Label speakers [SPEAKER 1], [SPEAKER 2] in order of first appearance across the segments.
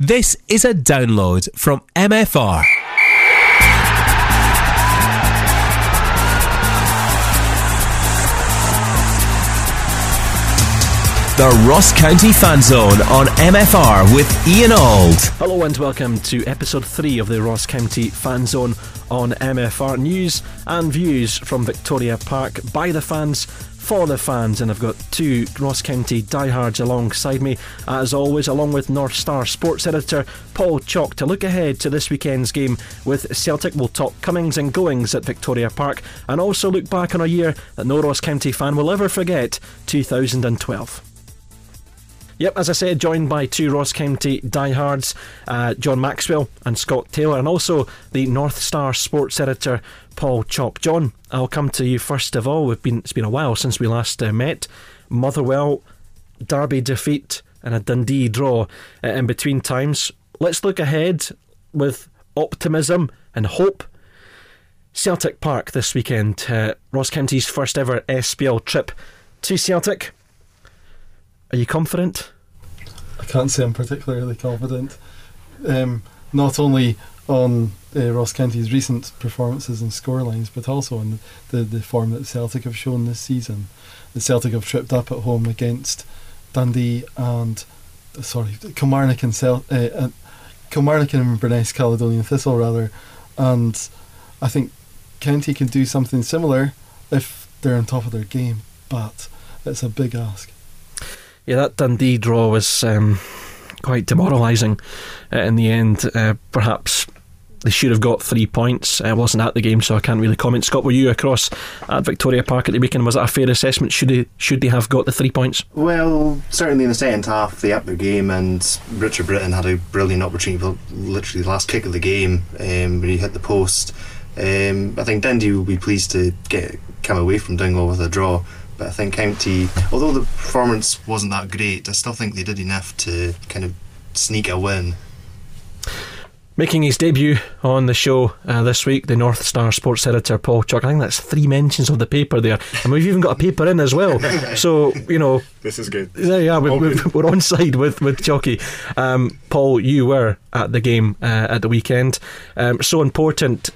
[SPEAKER 1] This is a download from MFR. The Ross County Fan Zone on MFR with Ian Auld.
[SPEAKER 2] Hello and welcome to episode 3 of the Ross County Fan Zone on MFR. News and views from Victoria Park by the fans for the fans, and I've got two Ross County diehards alongside me, as always, along with North Star sports editor Paul Chalk to look ahead to this weekend's game with Celtic. We'll talk comings and goings at Victoria Park and also look back on a year that no Ross County fan will ever forget 2012. Yep, as I said, joined by two Ross County diehards, uh, John Maxwell and Scott Taylor, and also the North Star sports editor Paul Chalk. John, I'll come to you first of all. We've been it's been a while since we last uh, met. Motherwell, Derby defeat, and a Dundee draw uh, in between times. Let's look ahead with optimism and hope. Celtic Park this weekend, uh, Ross County's first ever SPL trip to Celtic. Are you confident?
[SPEAKER 3] I can't say I'm particularly confident. Um, not only on uh, Ross County's recent performances and scorelines, but also on the, the form that Celtic have shown this season. The Celtic have tripped up at home against Dundee and sorry Kilmarnock and Cel- uh, uh, Kilmarnock and Inverness Caledonian Thistle rather, and I think County can do something similar if they're on top of their game, but it's a big ask
[SPEAKER 2] yeah, that Dundee draw was um, quite demoralising uh, in the end. Uh, perhaps they should have got three points. I wasn't at the game, so I can't really comment. Scott, were you across at Victoria Park at the weekend? Was that a fair assessment? Should they should they have got the three points?
[SPEAKER 4] Well, certainly in the second half, they upped their game, and Richard Britton had a brilliant opportunity for literally the last kick of the game um, when he hit the post. Um, I think Dundee will be pleased to get come away from Dingwall with a draw. But I think County, although the performance wasn't that great, I still think they did enough to kind of sneak a win.
[SPEAKER 2] Making his debut on the show uh, this week, the North Star sports editor Paul Chalk. I think that's three mentions of the paper there, and we've even got a paper in as well. So you know,
[SPEAKER 4] this is good.
[SPEAKER 2] Yeah, yeah, we, are on side with with Chalky. Um, Paul, you were at the game uh, at the weekend. Um, so important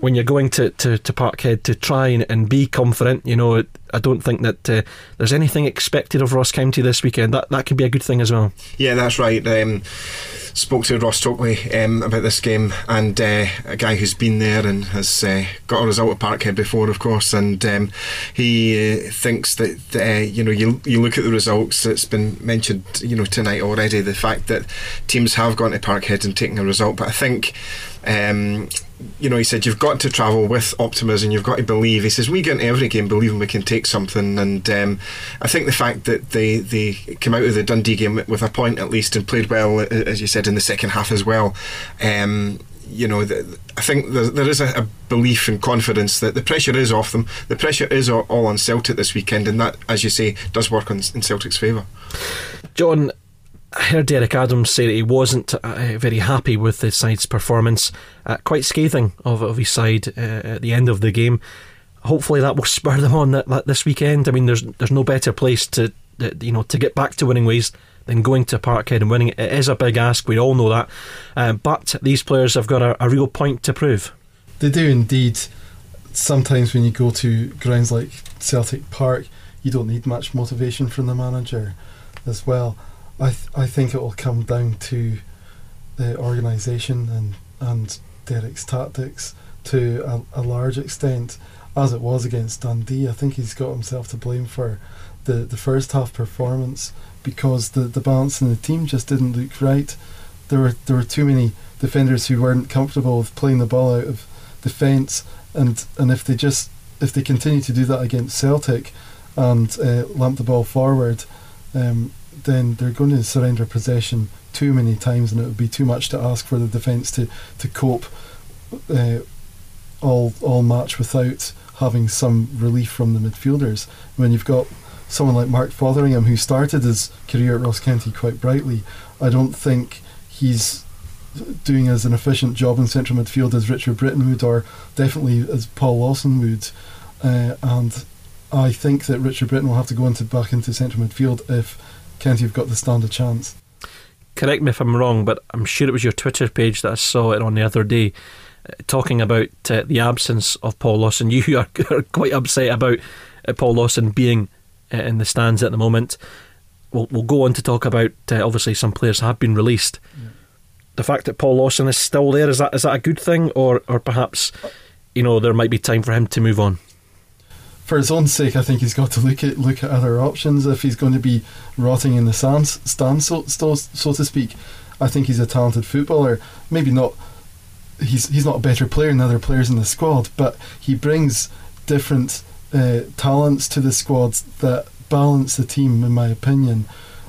[SPEAKER 2] when you're going to, to, to Parkhead to try and, and be confident, you know, I don't think that uh, there's anything expected of Ross County this weekend. That that could be a good thing as well.
[SPEAKER 5] Yeah, that's right. Um, spoke to Ross Tokely um, about this game, and uh, a guy who's been there and has uh, got a result at Parkhead before, of course, and um, he uh, thinks that uh, you know you you look at the results. that's been mentioned, you know, tonight already. The fact that teams have gone to Parkhead and taken a result, but I think. Um, you know, he said you've got to travel with optimism. You've got to believe. He says we get into every game believing we can take something. And um, I think the fact that they they came out of the Dundee game with a point at least and played well, as you said in the second half as well. Um, you know, the, I think there, there is a, a, belief and confidence that the pressure is off them. The pressure is all, on Celtic this weekend, and that, as you say, does work on, in Celtic's favour.
[SPEAKER 2] John, I heard Derek Adams say that he wasn't uh, very happy with the side's performance, uh, quite scathing of, of his side uh, at the end of the game. Hopefully, that will spur them on that, that this weekend. I mean, there's there's no better place to you know to get back to winning ways than going to Parkhead and winning. It is a big ask. We all know that, uh, but these players have got a, a real point to prove.
[SPEAKER 3] They do indeed. Sometimes when you go to grounds like Celtic Park, you don't need much motivation from the manager as well. I th- I think it will come down to the organisation and and Derek's tactics to a, a, large extent, as it was against Dundee. I think he's got himself to blame for the, the first half performance because the, the balance in the team just didn't look right. There were there were too many defenders who weren't comfortable with playing the ball out of defence, and and if they just if they continue to do that against Celtic and uh, lump the ball forward. Um, then they're going to surrender possession too many times, and it would be too much to ask for the defence to to cope uh, all all match without having some relief from the midfielders. When you've got someone like Mark Fotheringham who started his career at Ross County quite brightly, I don't think he's doing as an efficient job in central midfield as Richard Britton would, or definitely as Paul Lawson would. Uh, and I think that Richard Britton will have to go into back into central midfield if County have got the standard chance.
[SPEAKER 2] correct me if I'm wrong, but I'm sure it was your Twitter page that I saw it on the other day, uh, talking about uh, the absence of Paul Lawson. You are, are quite upset about uh, Paul Lawson being uh, in the stands at the moment. We'll, we'll go on to talk about uh, obviously some players have been released. Yeah. The fact that Paul Lawson is still there is that is that a good thing, or or perhaps you know there might be time for him to move on
[SPEAKER 3] for his own sake, I think he's got to look at look at other options if he's going to be rotting in the stands, stand so, so, so to speak. I think he's a talented footballer. Maybe not. He's he's not a better player than other players in the squad, but he brings different uh, talents to the squad that balance the team, in my opinion.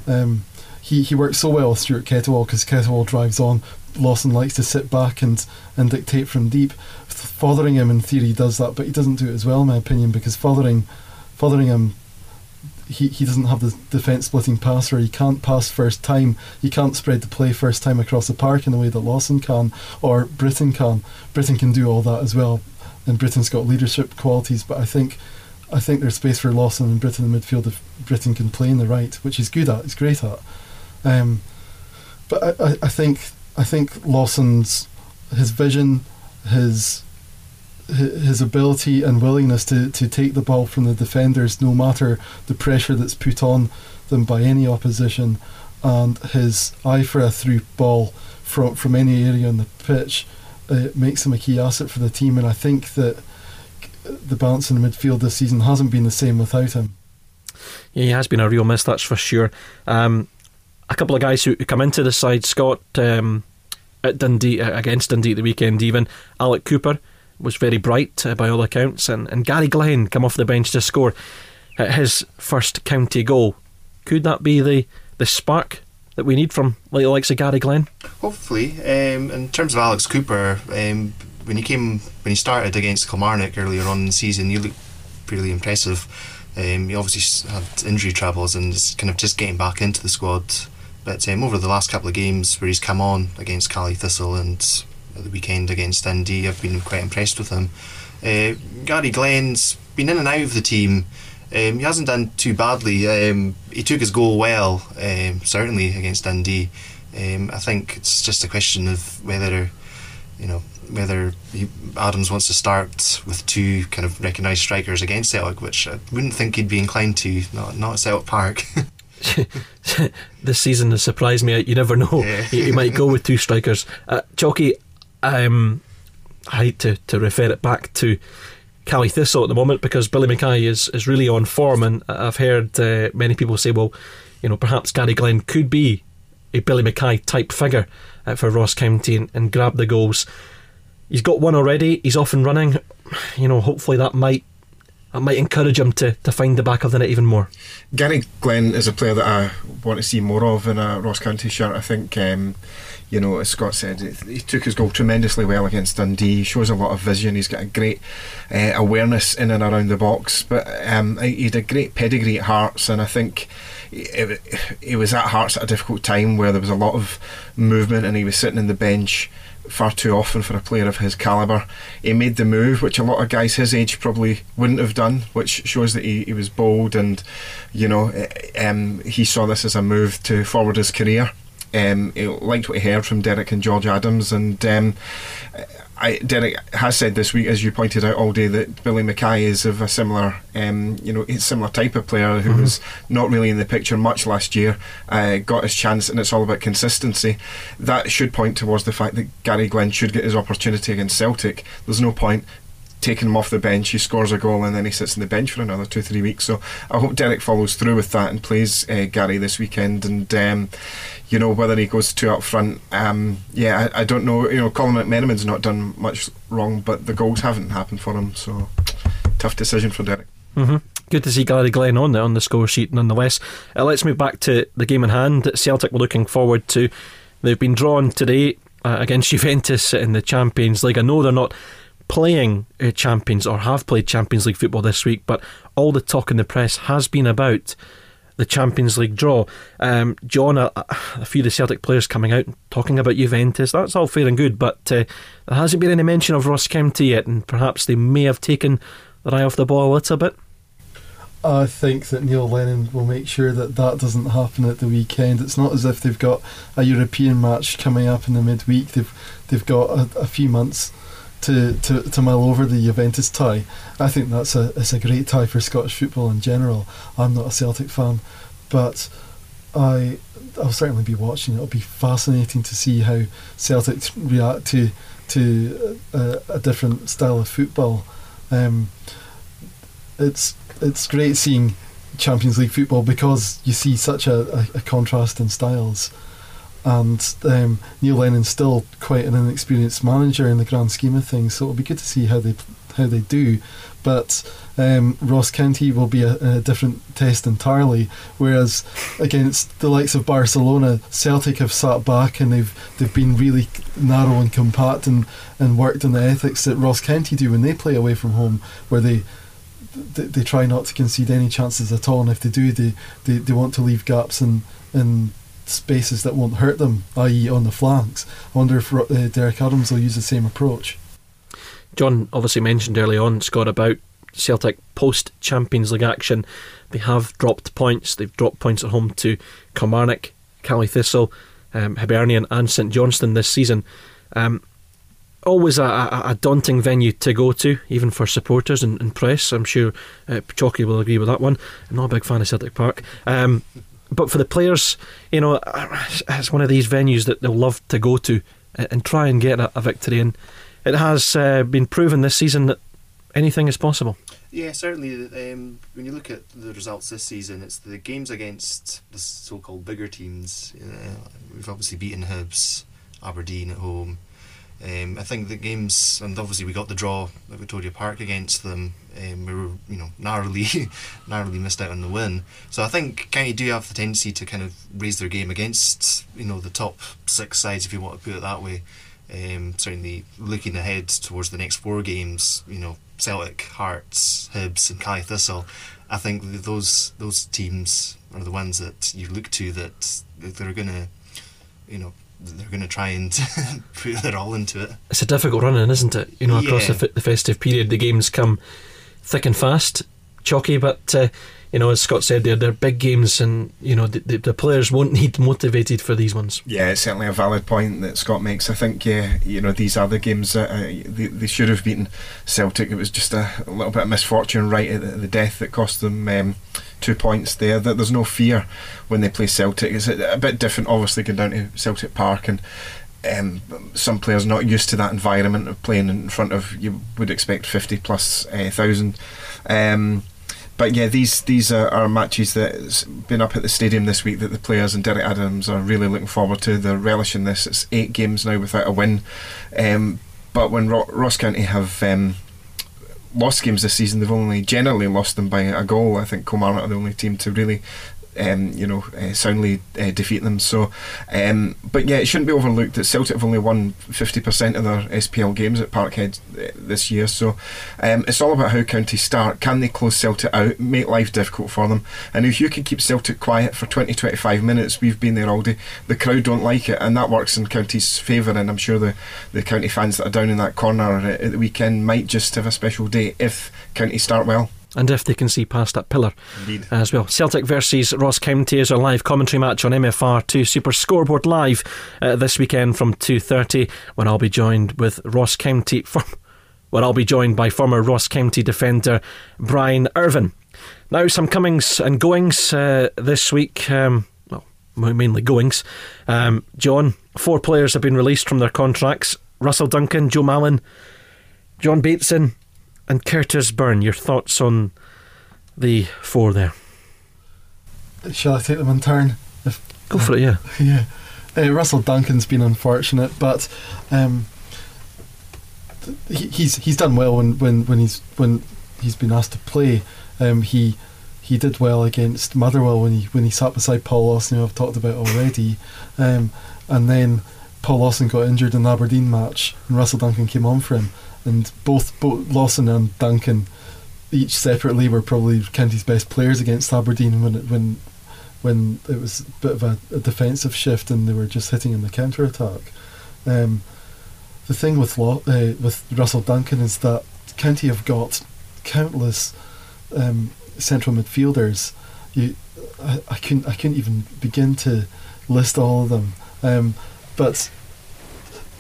[SPEAKER 3] Um, he he works so well with Stuart Kettlewell because Kettlewell drives on. Lawson likes to sit back and, and dictate from deep. Fotheringham, in theory, does that, but he doesn't do it as well, in my opinion, because Fothering, Fotheringham, he, he doesn't have the defence splitting passer. He can't pass first time. He can't spread the play first time across the park in the way that Lawson can, or Britton can. Britton can do all that as well, and Britton's got leadership qualities. But I think, I think there's space for Lawson and Britton in the midfield if Britton can play in the right, which he's good at. He's great at. Um, but I, I think I think Lawson's his vision, his his ability and willingness to, to take the ball from the defenders no matter the pressure that's put on them by any opposition and his eye for a through ball from from any area on the pitch uh, makes him a key asset for the team and I think that the balance in the midfield this season hasn't been the same without him.
[SPEAKER 2] Yeah, he has been a real miss, that's for sure. Um, a couple of guys who come into the side, Scott um, at Dundee uh, against Dundee the weekend, even Alec Cooper was very bright uh, by all accounts, and, and Gary Glenn come off the bench to score his first county goal. Could that be the, the spark that we need from like the likes of Gary Glenn?
[SPEAKER 4] Hopefully. Um, in terms of Alex Cooper, um, when he came when he started against Kilmarnock earlier on in the season, he looked really impressive. Um, he obviously had injury troubles and is kind of just getting back into the squad. But um, over the last couple of games where he's come on against Caley Thistle and at the weekend against Dundee. I've been quite impressed with him. Uh, Gary Glenn's been in and out of the team. Um, he hasn't done too badly. Um, he took his goal well, um, certainly against Dundee. Um, I think it's just a question of whether, you know, whether he, Adams wants to start with two kind of recognised strikers against Celtic, which I wouldn't think he'd be inclined to. Not not at Celtic Park.
[SPEAKER 2] this season has surprised me. You never know. Yeah. he, he, might go with two strikers. Uh, Chalky, um, I hate to, to refer it back to Caley Thistle at the moment because Billy Mackay is, is really on form, and I've heard uh, many people say, well, you know, perhaps Gary Glenn could be a Billy Mackay type figure uh, for Ross County and, and grab the goals. He's got one already. He's off and running. You know, hopefully that might that might encourage him to, to find the back of the net even more.
[SPEAKER 5] Gary Glenn is a player that I want to see more of in a Ross County shirt. I think um, you know, as Scott said, he took his goal tremendously well against Dundee. He shows a lot of vision. He's got a great uh, awareness in and around the box. But um, he had a great pedigree at Hearts, and I think it was at Hearts at a difficult time where there was a lot of movement, and he was sitting in the bench far too often for a player of his calibre. He made the move, which a lot of guys his age probably wouldn't have done, which shows that he, he was bold and, you know, eh, um, he saw this as a move to forward his career. Um, he liked what he heard from Derek and George Adams, and um, I, Derek has said this week, as you pointed out all day, that Billy Mackay is of a similar, um, you know, similar type of player who mm-hmm. was not really in the picture much last year. Uh, got his chance, and it's all about consistency. That should point towards the fact that Gary Glenn should get his opportunity against Celtic. There's no point taking him off the bench, he scores a goal, and then he sits on the bench for another two, three weeks. So I hope Derek follows through with that and plays uh, Gary this weekend. And um, you know whether he goes two up front, um, yeah, I, I, don't know. You know, Colin McMenamin's not done much wrong, but the goals haven't happened for him. So tough decision for Derek.
[SPEAKER 2] Mm-hmm. Good to see Gary Glenn on there on the score sheet, nonetheless. Uh, let's move back to the game in hand. Celtic were looking forward to. They've been drawn today uh, against Juventus in the Champions League. I know they're not playing uh, Champions or have played Champions League football this week, but all the talk in the press has been about the Champions League draw. Um, John, a, a, few of the Celtic players coming out talking about Juventus, that's all fair and good, but uh, there hasn't been any mention of Ross County yet, and perhaps they may have taken their eye off the ball a little bit.
[SPEAKER 3] I think that Neil Lennon will make sure that that doesn't happen at the weekend. It's not as if they've got a European match coming up in the midweek. They've they've got a, a few months to, to, to mull over the Juventus tie. I think that's a it's a great tie for Scottish football in general. I'm not a Celtic fan, but I I'll certainly be watching. It'll be fascinating to see how Celtic react to to a, a different style of football. Um, it's it's great seeing Champions League football because you see such a, a, a contrast in styles. And um, Neil Lennon's still quite an inexperienced manager in the grand scheme of things, so it'll be good to see how they how they do. But um, Ross County will be a, a, different test entirely. Whereas against the likes of Barcelona, Celtic have sat back and they've they've been really narrow and compact and, and worked on the ethics that Ross County do when they play away from home, where they they, they try not to concede any chances at all, and if they do, they, they, they want to leave gaps and in spaces that won't hurt them, i.e., on the flanks. I wonder if uh, Derek Adams will use the same approach.
[SPEAKER 2] John obviously mentioned early on, Scott, about Celtic post Champions League action. They have dropped points. They've dropped points at home to Kilmarnock, Caley Thistle, um, Hibernian, and St Johnstone this season. Um, always a, a, a, daunting venue to go to, even for supporters and, and press. I'm sure uh, Chalky will agree with that one. I'm not a big fan of Celtic Park. Um, but for the players, you know, it's one of these venues that they'll love to go to and try and get a, victory. And it has uh, been proven this season that anything is possible.
[SPEAKER 4] Yeah, certainly. Um, when you look at the results this season, it's the games against the so-called bigger teams. Uh, we've obviously beaten Hibs, Aberdeen at home, um, I think the games, and obviously we got the draw at Victoria Park against them. Um, we were, you know, narrowly, narrowly missed out on the win. So I think County do have the tendency to kind of raise their game against, you know, the top six sides, if you want to put it that way. Um, certainly looking ahead towards the next four games, you know, Celtic, Hearts, Hibs, and Caley Thistle. I think those those teams are the ones that you look to that they're going to, you know, they're going to try and put their all into it.
[SPEAKER 2] It's a difficult running, isn't it? You know, across
[SPEAKER 4] yeah.
[SPEAKER 2] the, the, festive period, the games come thick and fast, chalky, but uh, you know, as Scott said, they're they're big games, and you know the, the, players won't need motivated for these ones.
[SPEAKER 5] Yeah, it's certainly a valid point that Scott makes. I think yeah, you know these other games uh, they, they should have beaten Celtic. It was just a, a little bit of misfortune right at the, the death that cost them. Um, two points there. That there's no fear when they play Celtic. It's a, a bit different, obviously, going down to Celtic Park and. Um, some players not used to that environment of playing in front of you would expect fifty plus uh, thousand. Um, but yeah, these these are, are matches that's been up at the stadium this week that the players and Derek Adams are really looking forward to. They're relishing this. It's eight games now without a win. Um, but when Ro- Ross County have um, lost games this season, they've only generally lost them by a goal. I think Kilmarnock are the only team to really um, you know, uh, soundly uh, defeat them. So, um, but yeah, it shouldn't be overlooked that Celtic have only won 50% of their SPL games at Parkhead uh, this year. So, um, it's all about how counties start. Can they close Celtic out, make life difficult for them? And if you can keep Celtic quiet for 20, 25 minutes, we've been there all day. The crowd don't like it, and that works in county's favour. And I'm sure the the county fans that are down in that corner at the weekend might just have a special day if county start well
[SPEAKER 2] and if they can see past that pillar
[SPEAKER 5] Indeed.
[SPEAKER 2] as well. Celtic versus Ross County is our live commentary match on MFR2 Super Scoreboard Live uh, this weekend from 2.30 when I'll be joined with Ross County... For, well, I'll be joined by former Ross County defender Brian Irvine. Now, some comings and goings uh, this week. Um, well, mainly goings. Um, John, four players have been released from their contracts. Russell Duncan, Joe Mallon, John Bateson, and Curtis Byrne, your thoughts on the four there?
[SPEAKER 3] Shall I take them in turn?
[SPEAKER 2] If, Go for it, yeah.
[SPEAKER 3] Yeah. Uh, Russell Duncan's been unfortunate, but um, he, he's he's done well when, when, when he's when he's been asked to play. Um, he he did well against Motherwell when he when he sat beside Paul Lawson, who I've talked about already, um, and then Paul Lawson got injured in the Aberdeen match, and Russell Duncan came on for him and both, both Lawson and Duncan, each separately, were probably County's best players against Aberdeen when it, when when it was a bit of a, a defensive shift and they were just hitting in the counter attack. Um, the thing with Law, uh, with Russell Duncan is that County have got countless um, central midfielders, you, I, I couldn't I couldn't even begin to list all of them. Um, but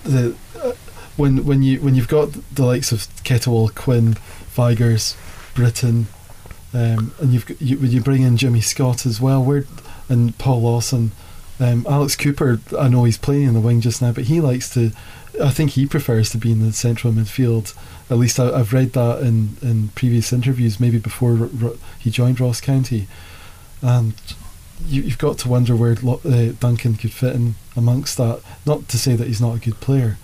[SPEAKER 3] the when when you when you've got the likes of Kettlewell, Quinn, Vigurs, Britton, um, and you've got, you, you bring in Jimmy Scott as well, where and Paul Lawson, um, Alex Cooper. I know he's playing in the wing just now, but he likes to. I think he prefers to be in the central midfield. At least I, have read that in, in previous interviews, maybe before R- R- he joined Ross County, and you, have got to wonder where uh, Duncan could fit in amongst that. Not to say that he's not a good player,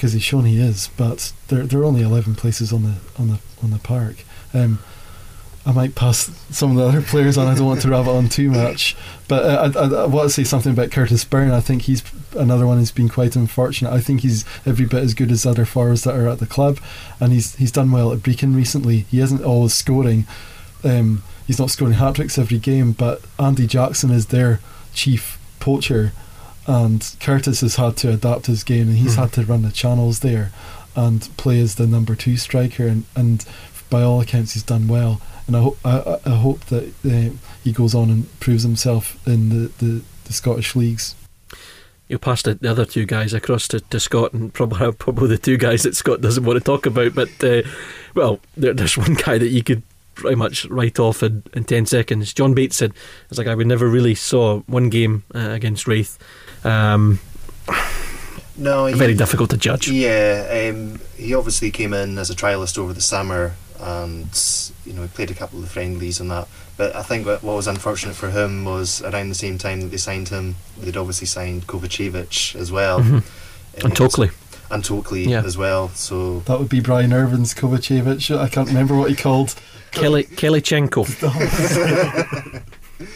[SPEAKER 3] because he's shown he is, but there there are only eleven places on the on the on the park. Um, I might pass some of the other players on. I don't want to rabbit on too much, but uh, I, I, I, want to say something about Curtis Byrne. I think he's another one who's been quite unfortunate. I think he's every bit as good as other forwards that are at the club, and he's he's done well at Brechin recently. He isn't always scoring. Um, he's not scoring hat tricks every game, but Andy Jackson is their chief poacher, and Curtis has had to adapt his game, and he's mm. had to run the channels there, and play as the number two striker, and and by all accounts he's done well and I, ho- I, I hope that uh, he goes on and proves himself in the, the, the Scottish leagues.
[SPEAKER 2] You'll pass the, the other two guys across to, to Scott, and probably probably the two guys that Scott doesn't want to talk about. But uh, well, there, there's one guy that you could pretty much write off in, in 10 seconds. John Bates said, it's like I we never really saw one game uh, against Raith. Um,
[SPEAKER 4] no,
[SPEAKER 2] he, very difficult to judge.
[SPEAKER 4] Yeah, um, he obviously came in as a trialist over the summer and you know he played a couple of friendlies and that. But I think what, what was unfortunate for him was around the same time that they signed him, they'd obviously signed Kovacevic as well,
[SPEAKER 2] mm-hmm. and Tokely.
[SPEAKER 4] And Tokely yeah. as well. So
[SPEAKER 3] that would be Brian Irvine's Kovacevic. I can't remember what he called.
[SPEAKER 2] Kelly Kellychenko.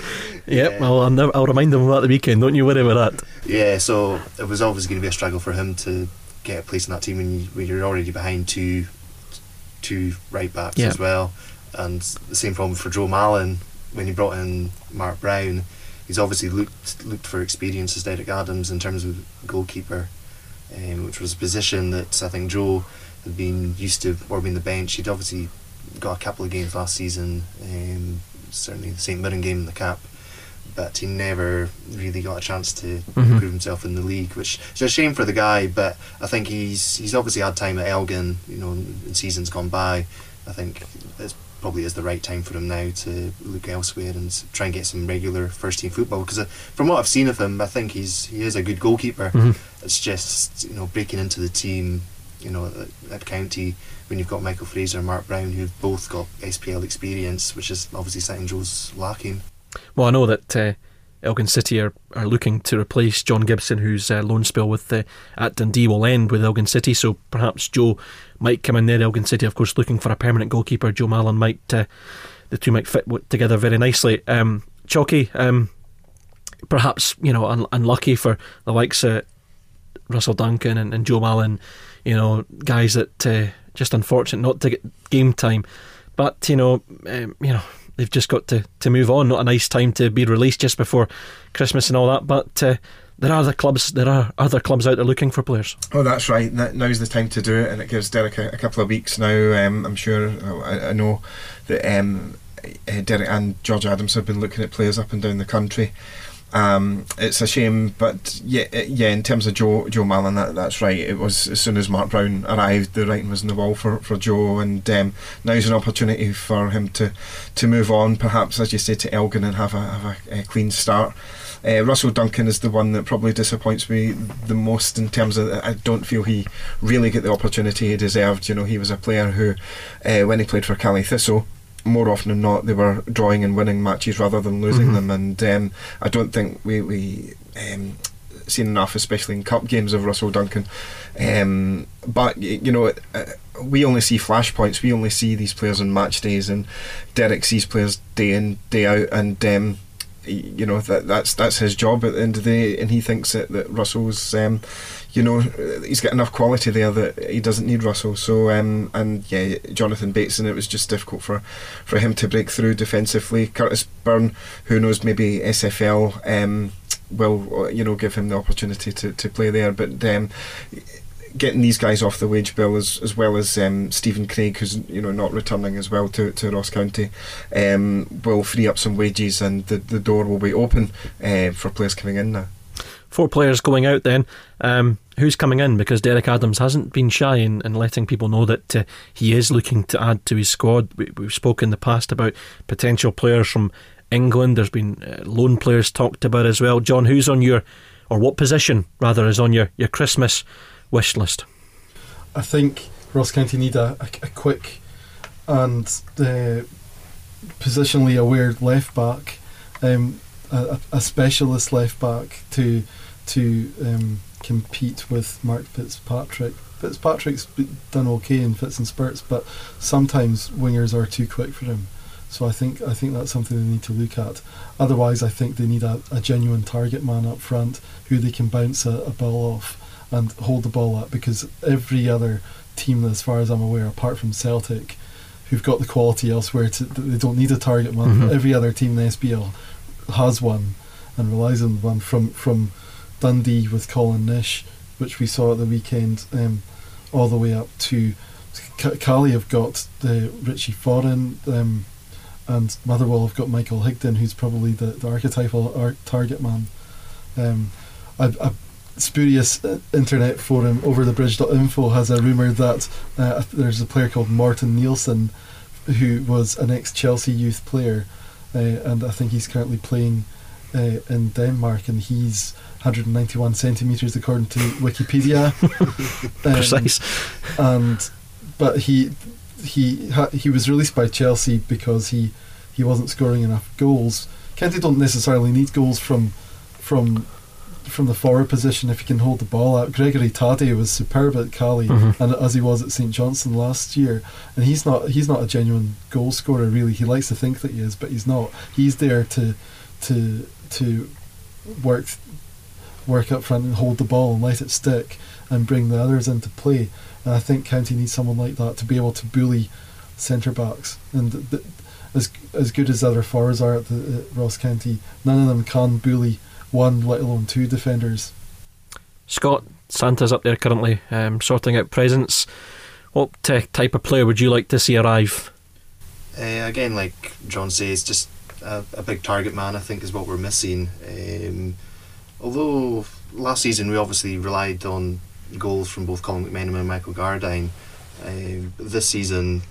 [SPEAKER 2] Yep, yeah. well, I'll, I'll remind him of that the weekend. Don't you worry about that.
[SPEAKER 4] Yeah, so it was always going to be a struggle for him to get a place in that team when, you, when you're already behind two two right backs yeah. as well. And the same problem for Joe Mallon when he brought in Mark Brown. He's obviously looked looked for experience as Derek Adams in terms of goalkeeper, um, which was a position that I think Joe had been used to warming the bench. He'd obviously got a couple of games last season, um, certainly the St Mirren game in the Cup, but he never really got a chance to mm-hmm. prove himself in the league, which is a shame for the guy. But I think he's he's obviously had time at Elgin, you know, in seasons gone by. I think it's probably is the right time for him now to look elsewhere and try and get some regular first team football. Because uh, from what I've seen of him, I think he's he is a good goalkeeper. Mm-hmm. It's just you know breaking into the team, you know, at, at county when you've got Michael Fraser and Mark Brown who've both got SPL experience, which is obviously something Joe's lacking.
[SPEAKER 2] Well, I know that uh, Elgin City are, are looking to replace John Gibson, whose uh, loan spell with uh, at Dundee will end with Elgin City. So perhaps Joe might come in there. Elgin City, of course, looking for a permanent goalkeeper. Joe Mallon might uh, the two might fit together very nicely. Um, Chalky, um, perhaps you know un- unlucky for the likes of Russell Duncan and, and Joe Mallon. You know, guys that uh, just unfortunate not to get game time. But you know, um, you know they've just got to, to move on. Not a nice time to be released just before Christmas and all that. But uh, there are other clubs. There are other clubs out there looking for players.
[SPEAKER 5] Oh, that's right. Now's the time to do it, and it gives Derek a, a couple of weeks now. Um, I'm sure. I, I know that um, uh, Derek and George Adams have been looking at players up and down the country. Um, it's a shame, but yeah, yeah. In terms of Joe Joe Mallon, that, that's right. It was as soon as Mark Brown arrived, the writing was on the wall for, for Joe, and um, now's an opportunity for him to to move on, perhaps as you say, to Elgin and have a have a, a clean start. Uh, Russell Duncan is the one that probably disappoints me the most in terms of I don't feel he really get the opportunity he deserved. You know, he was a player who, uh, when he played for Caley Thistle, more often than not, they were drawing and winning matches rather than losing mm-hmm. them. And um, I don't think we we um, seen enough, especially in cup games, of Russell Duncan. Um, but you know. Uh, we only see flashpoints. We only see these players on match days, and Derek sees players day in, day out, and um, you know that that's that's his job at the end of the day, and he thinks that that Russell's um, you know, he's got enough quality there that he doesn't need Russell. So, um, and yeah, Jonathan Bateson, it was just difficult for, for him to break through defensively. Curtis Byrne, who knows, maybe SFL um, will, you know, give him the opportunity to, to play there. But um, getting these guys off the wage bill as as well as um, Stephen Craig, who's you know not returning as well to, to Ross County, um, will free up some wages and the, the door will be open uh, for players coming in now.
[SPEAKER 2] Four players going out then. Um, who's coming in? Because Derek Adams hasn't been shy in, in letting people know that uh, he is looking to add to his squad. We, have spoken in the past about potential players from England. There's been uh, loan players talked about as well. John, who's on your, or what position rather, is on your, your Christmas wish list?
[SPEAKER 3] I think Ross County need a, a, a quick and uh, positionally aware left back. Um, a, a specialist left back to to um, compete with Mark Fitzpatrick. Fitzpatrick's done okay in fits and spurts, but sometimes wingers are too quick for him. So I think I think that's something they need to look at. Otherwise, I think they need a, a genuine target man up front who they can bounce a, a ball off and hold the ball up Because every other team, as far as I'm aware, apart from Celtic, who've got the quality elsewhere, to, they don't need a target man. Mm-hmm. Every other team in the SPL has one and relies on one from from Dundee with Colin Nish, which we saw at the weekend, um, all the way up to Caley have got the Richie Foran, um, and Motherwell have got Michael Higdon, who's probably the, the archetypal art target man. Um, a, a spurious uh, internet forum over the bridge.info has a rumour that uh, there's a player called Martin Nielsen who was an ex Chelsea youth player uh, and I think he's currently playing uh, in Denmark, and he's 191 centimeters according to Wikipedia.
[SPEAKER 2] um, Precise.
[SPEAKER 3] And but he he ha- he was released by Chelsea because he he wasn't scoring enough goals. County don't necessarily need goals from from from the forward position if he can hold the ball out. Gregory Tade was superb at Caley, mm-hmm. and as he was at St Johnstone last year. And he's not he's not a genuine goal scorer really. He likes to think that he is, but he's not. He's there to to to work work up front and hold the ball and let it stick and bring the others into play. And I think County needs someone like that to be able to bully centre backs. And th- th- as as good as other forwards are at, the, at Ross County, none of them can bully one, let alone two defenders.
[SPEAKER 2] Scott, Santa's up there currently um, sorting out presents. What uh, type of player would you like to see arrive?
[SPEAKER 4] Uh, again, like John says, just a, a, big target man, I think, is what we're missing. Um, although last season we obviously relied on goals from both Colin McMenamin and Michael Gardyne, uh, this season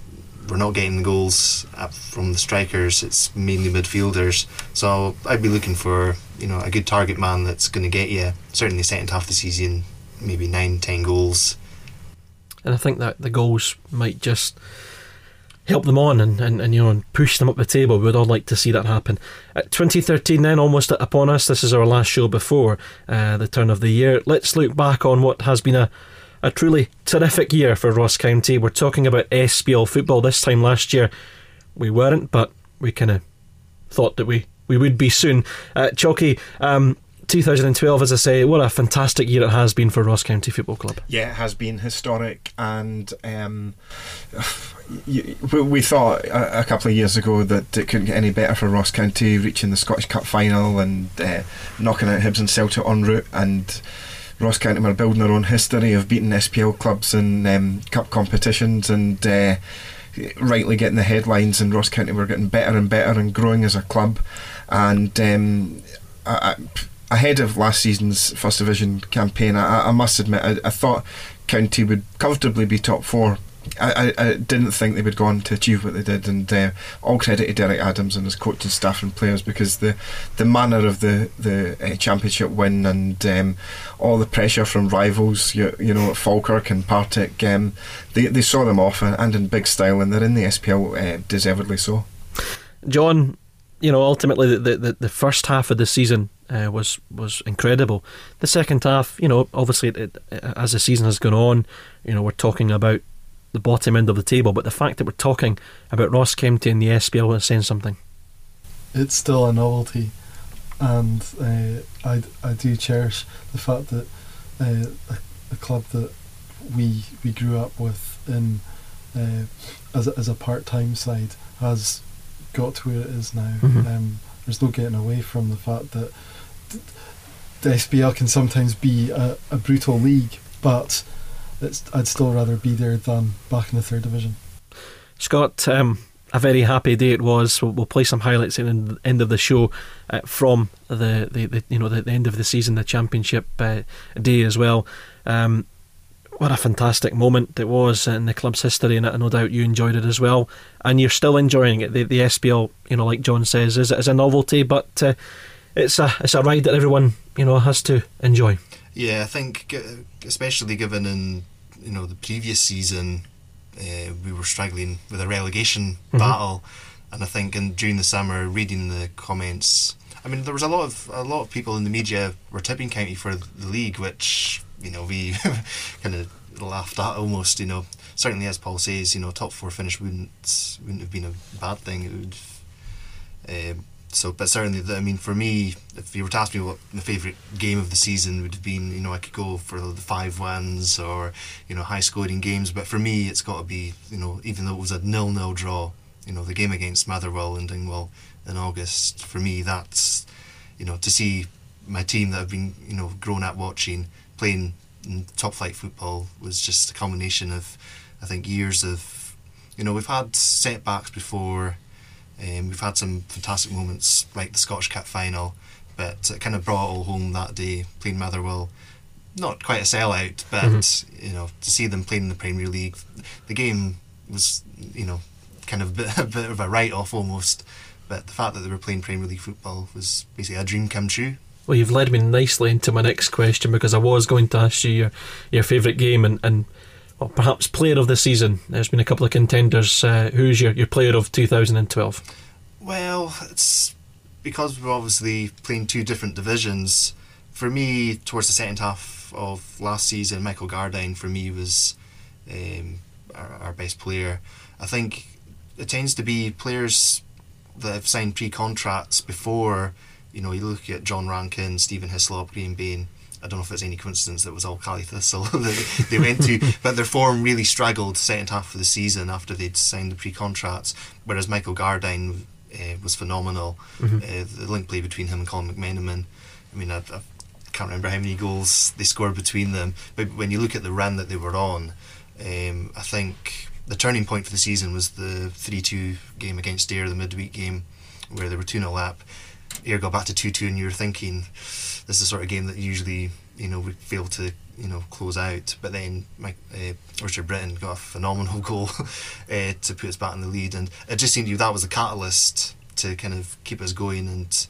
[SPEAKER 4] we're not getting goals from the strikers. It's mainly midfielders. So I'd be looking for you know a good target man that's going to get you certainly second half of the season, maybe nine, ten goals.
[SPEAKER 2] And I think that the goals might just help them on and, and, and you know push them up the table. We'd all like to see that happen. At 2013 then almost upon us. This is our last show before uh, the turn of the year. Let's look back on what has been a a truly terrific year for Ross County. We're talking about SPL football this time last year. We weren't, but we kind of thought that we, we would be soon. Uh, Chalky, um, 2012, as I say, what a fantastic year it has been for Ross County Football Club.
[SPEAKER 5] Yeah, it has been historic, and um, we thought a couple of years ago that it couldn't get any better for Ross County, reaching the Scottish Cup final and uh, knocking out Hibs and Celtic en route, and Ross County were building their own history of beating SPL clubs in um, cup competitions and uh, rightly getting the headlines. And Ross County were getting better and better and growing as a club. And um, I, I, ahead of last season's First Division campaign, I, I must admit I, I thought County would comfortably be top four I, I, didn't think they would go on to achieve what they did, and uh, all credit to Derek Adams and his coaching staff and players because the the manner of the the uh, championship win and um, all the pressure from rivals, you, you know, Falkirk and Partick, um, they they saw them off and in big style, and they're in the SPL uh, deservedly so.
[SPEAKER 2] John, you know, ultimately the the, the first half of the season uh, was was incredible. The second half, you know, obviously it, it, as the season has gone on, you know, we're talking about the bottom end of the table, but the fact that we're talking about Ross County in the SPL is saying something.
[SPEAKER 3] It's still a novelty, and uh, I, I do cherish the fact that uh, a, a, club that we we grew up with in uh, as a, as a part time side has got to where it is now. Mm-hmm. Um, there's no getting away from the fact that the SPL can sometimes be a, a brutal league, but it's I'd still rather be there than back in the third division.
[SPEAKER 2] Scott, um, a very happy day it was. We'll, we'll play some highlights in the end of the show uh, from the, the, the, you know the, the, end of the season, the championship uh, day as well. Um, what a fantastic moment it was in the club's history, and I no doubt you enjoyed it as well. And you're still enjoying it. The, the SPL, you know, like John says, is is a novelty, but uh, it's a it's a ride that everyone you know has to enjoy.
[SPEAKER 4] Yeah, I think especially given in you know the previous season, uh, we were struggling with a relegation mm-hmm. battle, and I think in, during the summer, reading the comments, I mean there was a lot of a lot of people in the media were tipping County for the league, which you know we kind of laughed at almost. You know, certainly as Paul says, you know, top four finish wouldn't wouldn't have been a bad thing. It would. Uh, so, but certainly, the, I mean, for me, if you were to ask me what my favourite game of the season would have been, you know, I could go for the five ones or, you know, high scoring games. But for me, it's got to be, you know, even though it was a nil nil draw, you know, the game against Motherwell and Dingwall in August, for me, that's, you know, to see my team that I've been, you know, grown up watching playing top flight football was just a combination of, I think, years of, you know, we've had setbacks before um, we've had some fantastic moments like the Scottish Cup final, but it kind of brought all home that day playing Motherwell. Not quite a sellout, but mm-hmm. you know to see them playing in the Premier League, the game was you know kind of a bit, a bit of a write off almost. But the fact that they were playing Premier League football was basically a dream come true.
[SPEAKER 2] Well, you've led me nicely into my next question because I was going to ask you your, your favourite game and, and well, perhaps player of the season. There's been a couple of contenders. Uh, who's your, your player of 2012?
[SPEAKER 4] Well, it's because we're obviously playing two different divisions. For me, towards the second half of last season, Michael Gardyne for me was um, our, our best player. I think it tends to be players that have signed pre-contracts before. You know, you look at John Rankin, Stephen Hislop, Graham Bain I don't know if it's any coincidence that it was all Caley Thistle that they went to, but their form really struggled second half of the season after they'd signed the pre-contracts. Whereas Michael Gardyne uh, was phenomenal. Mm-hmm. Uh, the link play between him and Colin McMenamin. I mean, I, I, can't remember how many goals they scored between them, but when you look at the run that they were on, um, I think the turning point for the season was the 3-2 game against Ayr, the midweek game, where they were 2-0 up. Ayr got back to 2-2 and you're thinking this is the sort of game that usually you know we fail to you know close out. But then Mike, uh, Richard Britton got a phenomenal goal uh, to put us back in the lead, and it just seemed to you that was a catalyst to kind of keep us going. And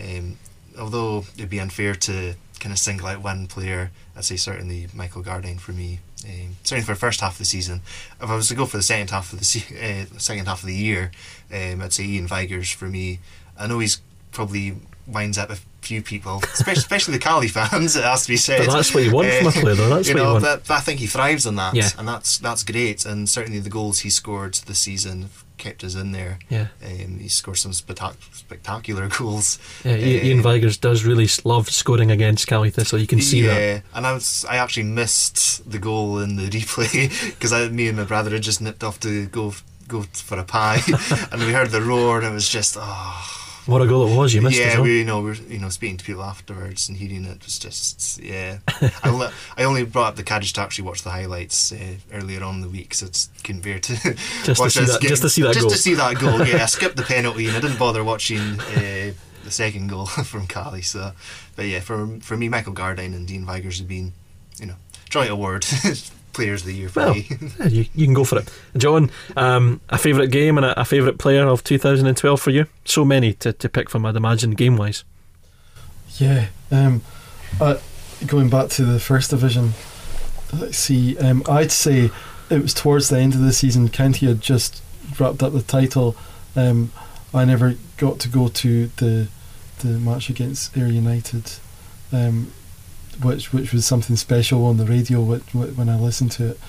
[SPEAKER 4] um, although it'd be unfair to kind of single out one player, I'd say certainly Michael Gardyne for me. Um, certainly for the first half of the season. If I was to go for the second half of the se- uh, second half of the year, um, I'd say Ian Vigurs for me. I know he's probably winds up a few people, especially, especially the Caley fans. It has to be said.
[SPEAKER 2] But that's what you want from a player, though. That's
[SPEAKER 4] you
[SPEAKER 2] what
[SPEAKER 4] know,
[SPEAKER 2] you want.
[SPEAKER 4] But, I think he thrives on that,
[SPEAKER 2] yeah.
[SPEAKER 4] and that's that's great. And certainly the goals he scored this season kept us in there.
[SPEAKER 2] Yeah,
[SPEAKER 4] um, he scored some spectacular goals.
[SPEAKER 2] Yeah, Ian uh, Vigurs does really love scoring against Caley Thistle. You can see
[SPEAKER 4] yeah,
[SPEAKER 2] that.
[SPEAKER 4] Yeah, and I was I actually missed the goal in the replay because me and my brother had just nipped off to go go for a pie, and we heard the roar, and it was just oh
[SPEAKER 2] what a goal it was! You missed
[SPEAKER 4] yeah,
[SPEAKER 2] it. Yeah,
[SPEAKER 4] we you know we're you know speaking to people afterwards and hearing it was just yeah. I, only, I only brought up the Cadich to actually watch the highlights uh, earlier on in the week, so it's couldn't to
[SPEAKER 2] just to see that
[SPEAKER 4] game.
[SPEAKER 2] just to see that
[SPEAKER 4] just
[SPEAKER 2] goal.
[SPEAKER 4] to see that goal. Yeah, I skipped the penalty and I didn't bother watching uh, the second goal from Caley. So, but yeah, for for me, Michael Gardyne and Ian Vigurs have been you know joint award players of the year for
[SPEAKER 2] well,
[SPEAKER 4] me.
[SPEAKER 2] you, you can go for it. John, um, a favourite game and a, a favourite player of 2012 for you? So many to, to pick from, I'd imagine, game wise.
[SPEAKER 3] Yeah. Um, uh, going back to the first division, let's see, um, I'd say it was towards the end of the season. County had just wrapped up the title. Um, I never got to go to the the match against Ayr United. Um, which which was something special on the radio when I listened to it.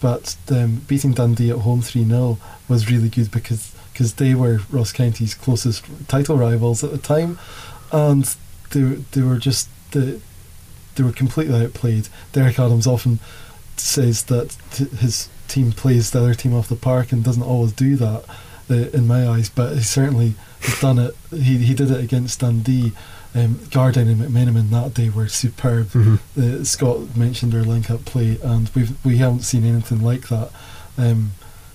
[SPEAKER 3] But um, beating Dundee at home 3 0 was really good because cause they were Ross County's closest title rivals at the time, and they, they were just the, they were completely outplayed. Derek Adams often says that t- his team plays the other team off the park and doesn't always do that, uh, in my eyes, but he certainly has done it. He, he did it against Dundee Um, Gardyne and McMenamin that day were superb.
[SPEAKER 2] Mm-hmm.
[SPEAKER 3] Uh, Scott mentioned their link-up play, and we've we haven't seen anything like that um,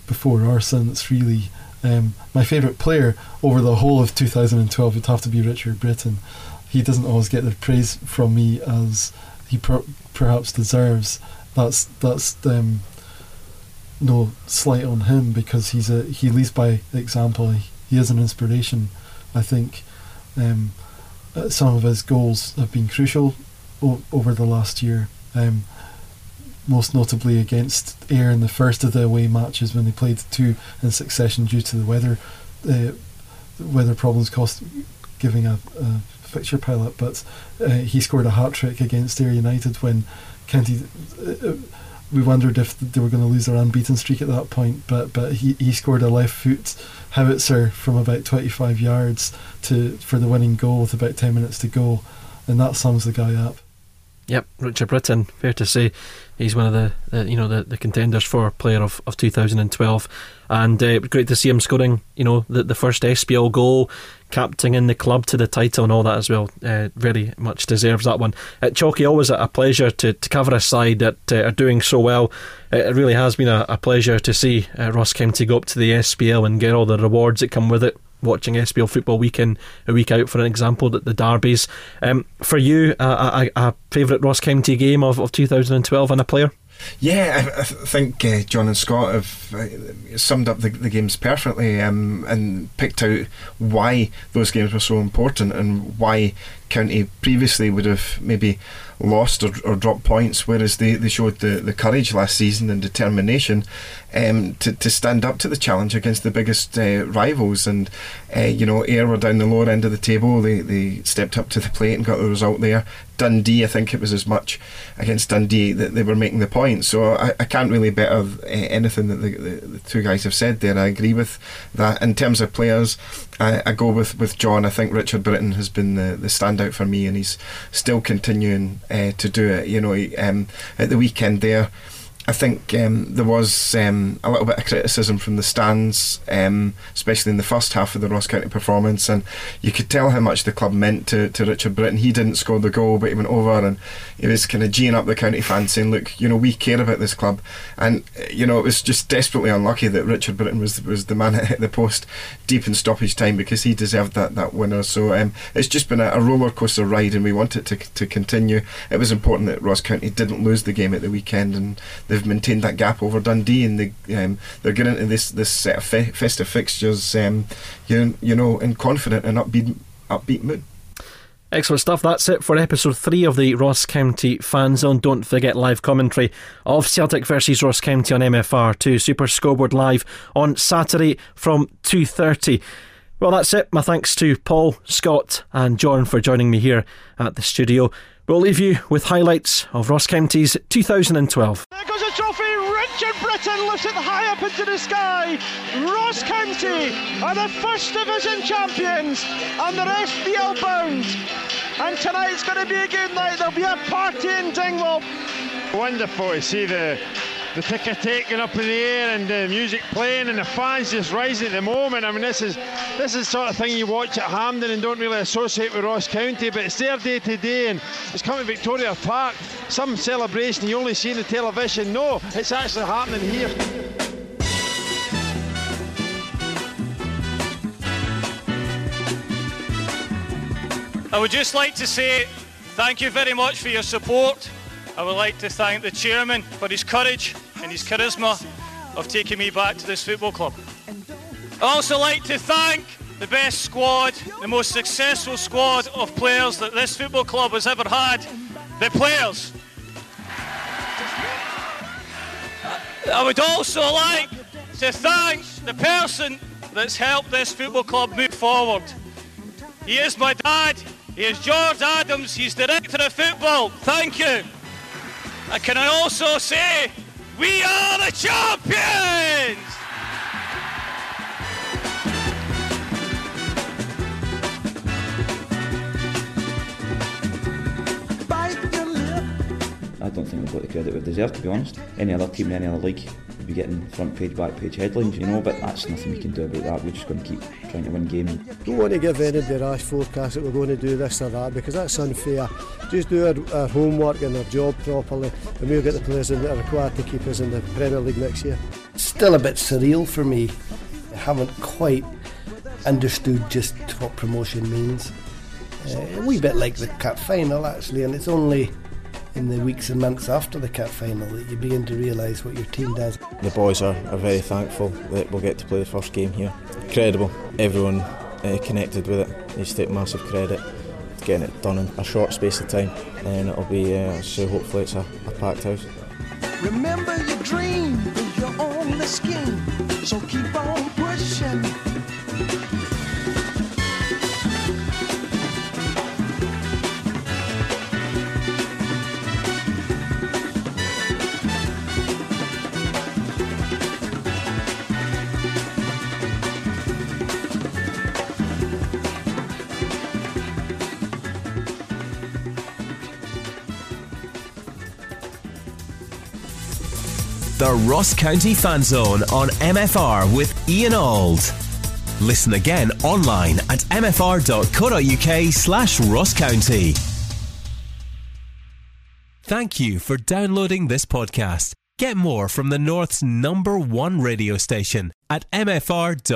[SPEAKER 3] before or since. Really, um, my favourite player over the whole of 2012 would have to be Richard Britton. He doesn't always get the praise from me as he per- perhaps deserves. That's that's um, no slight on him because he's a he leads by example. He, he is an inspiration. I think um, uh, some of his goals have been crucial o- over the last year. Um, most notably against Ayr in the first of the away matches when they played two in succession due to the weather uh, weather problems cost giving a, a fixture pilot. But uh, he scored a hat trick against Ayr United when County. We wondered if they were going to lose their unbeaten streak at that point, but but he, he scored a left foot howitzer from about 25 yards to for the winning goal with about 10 minutes to go, and that sums the guy up.
[SPEAKER 2] Yep, Richard Britton. Fair to say, he's one of the, the you know the, the contenders for Player of, of 2012, and uh, great to see him scoring you know the the first SPL goal, captaining the club to the title and all that as well. Uh, very much deserves that one. Uh, Chalky, always a pleasure to, to cover a side that uh, are doing so well. Uh, it really has been a, a pleasure to see uh, Ross County go up to the SPL and get all the rewards that come with it watching SPL football week in, a week out, for an example, the, the derbies. Um, for you, a, a, a favourite Ross County game of, of 2012 and a player?
[SPEAKER 5] Yeah, I, I think uh, John and Scott have uh, summed up the, the games perfectly um, and picked out why those games were so important and why County previously would have maybe lost or, or dropped points, whereas they, they showed the, the courage last season and determination um, to, to stand up to the challenge against the biggest uh, rivals. And, uh, you know, Ayr were down the lower end of the table, they, they stepped up to the plate and got the result there. Dundee, I think it was as much against Dundee that they were making the point. So I, I can't really better uh, anything that the, the, the, two guys have said there. I agree with that. In terms of players, I, I go with, with John. I think Richard Britton has been the, the standout for me, and he's still continuing uh, to do it. You know, um, at the weekend there. I think um, there was um, a little bit of criticism from the stands, um, especially in the first half of the Ross County performance, and you could tell how much the club meant to, to Richard Britton. He didn't score the goal, but he went over and he was kind of geeing up the county fans, saying, "Look, you know, we care about this club," and you know, it was just desperately unlucky that Richard Britton was was the man that hit the post deep in stoppage time because he deserved that that winner. So um, it's just been a, a roller coaster ride, and we want it to to continue. It was important that Ross County didn't lose the game at the weekend, and they've maintained that gap over Dundee, and they um, they're getting into this this set of fe- festive fixtures, um, you you know, in confident and upbeat upbeat mood.
[SPEAKER 2] Excellent stuff. That's it for episode three of the Ross County Fan Zone. Don't forget live commentary of Celtic versus Ross County on MFR2 Super Scoreboard live on Saturday from two thirty. Well, that's it. My thanks to Paul, Scott, and John for joining me here at the studio. We'll leave you with highlights of Ross County's 2012.
[SPEAKER 6] There goes a trophy. Richard Britton lifts it high up into the sky. Ross County are the first division champions and they're SPL bound. And tonight's going to be a good night. There'll be a party in Dingwall.
[SPEAKER 7] Wonderful to see the the ticker taking up in the air and the music playing and the fans just rising at the moment. I mean, this is this is the sort of thing you watch at Hampden and don't really associate with Ross County, but it's there day to day and it's coming to Victoria Park. Some celebration you only see on the television. No, it's actually happening here.
[SPEAKER 8] I would just like to say thank you very much for your support. I would like to thank the chairman for his courage and his charisma of taking me back to this football club. I'd also like to thank the best squad, the most successful squad of players that this football club has ever had, the players. I would also like to thank the person that's helped this football club move forward. He is my dad, he is George Adams, he's director of football. Thank you. And can I also say, we are the champions!
[SPEAKER 9] I don't think we've got the credit we've deserved, to be honest. Any other team in any other league would be getting front page, back page headlines, you know, but that's nothing we can do about that. We're just going to keep trying to win games.
[SPEAKER 10] Don't want to give anybody a rash forecast that we're going to do this or that because that's unfair. Just do our, our homework and our job properly, and we'll get the players in that are required to keep us in the Premier League next year.
[SPEAKER 11] Still a bit surreal for me. I haven't quite understood just what promotion means. Uh, a wee bit like the cup final actually, and it's only in the weeks and months after the cup final that you begin to realise what your team does.
[SPEAKER 12] The boys are, are very thankful that we'll get to play the first game here. Incredible. Everyone uh, connected with it. They just take massive credit getting it done in a short space of time and it'll be uh, so hopefully it's a, a packed house.
[SPEAKER 13] Remember your dream, you're on the scheme, so keep on pushing.
[SPEAKER 1] The Ross County Fan Zone on MFR with Ian Auld. Listen again online at mfr.co.uk slash Ross County. Thank you for downloading this podcast. Get more from the North's number one radio station at mfr.co.uk.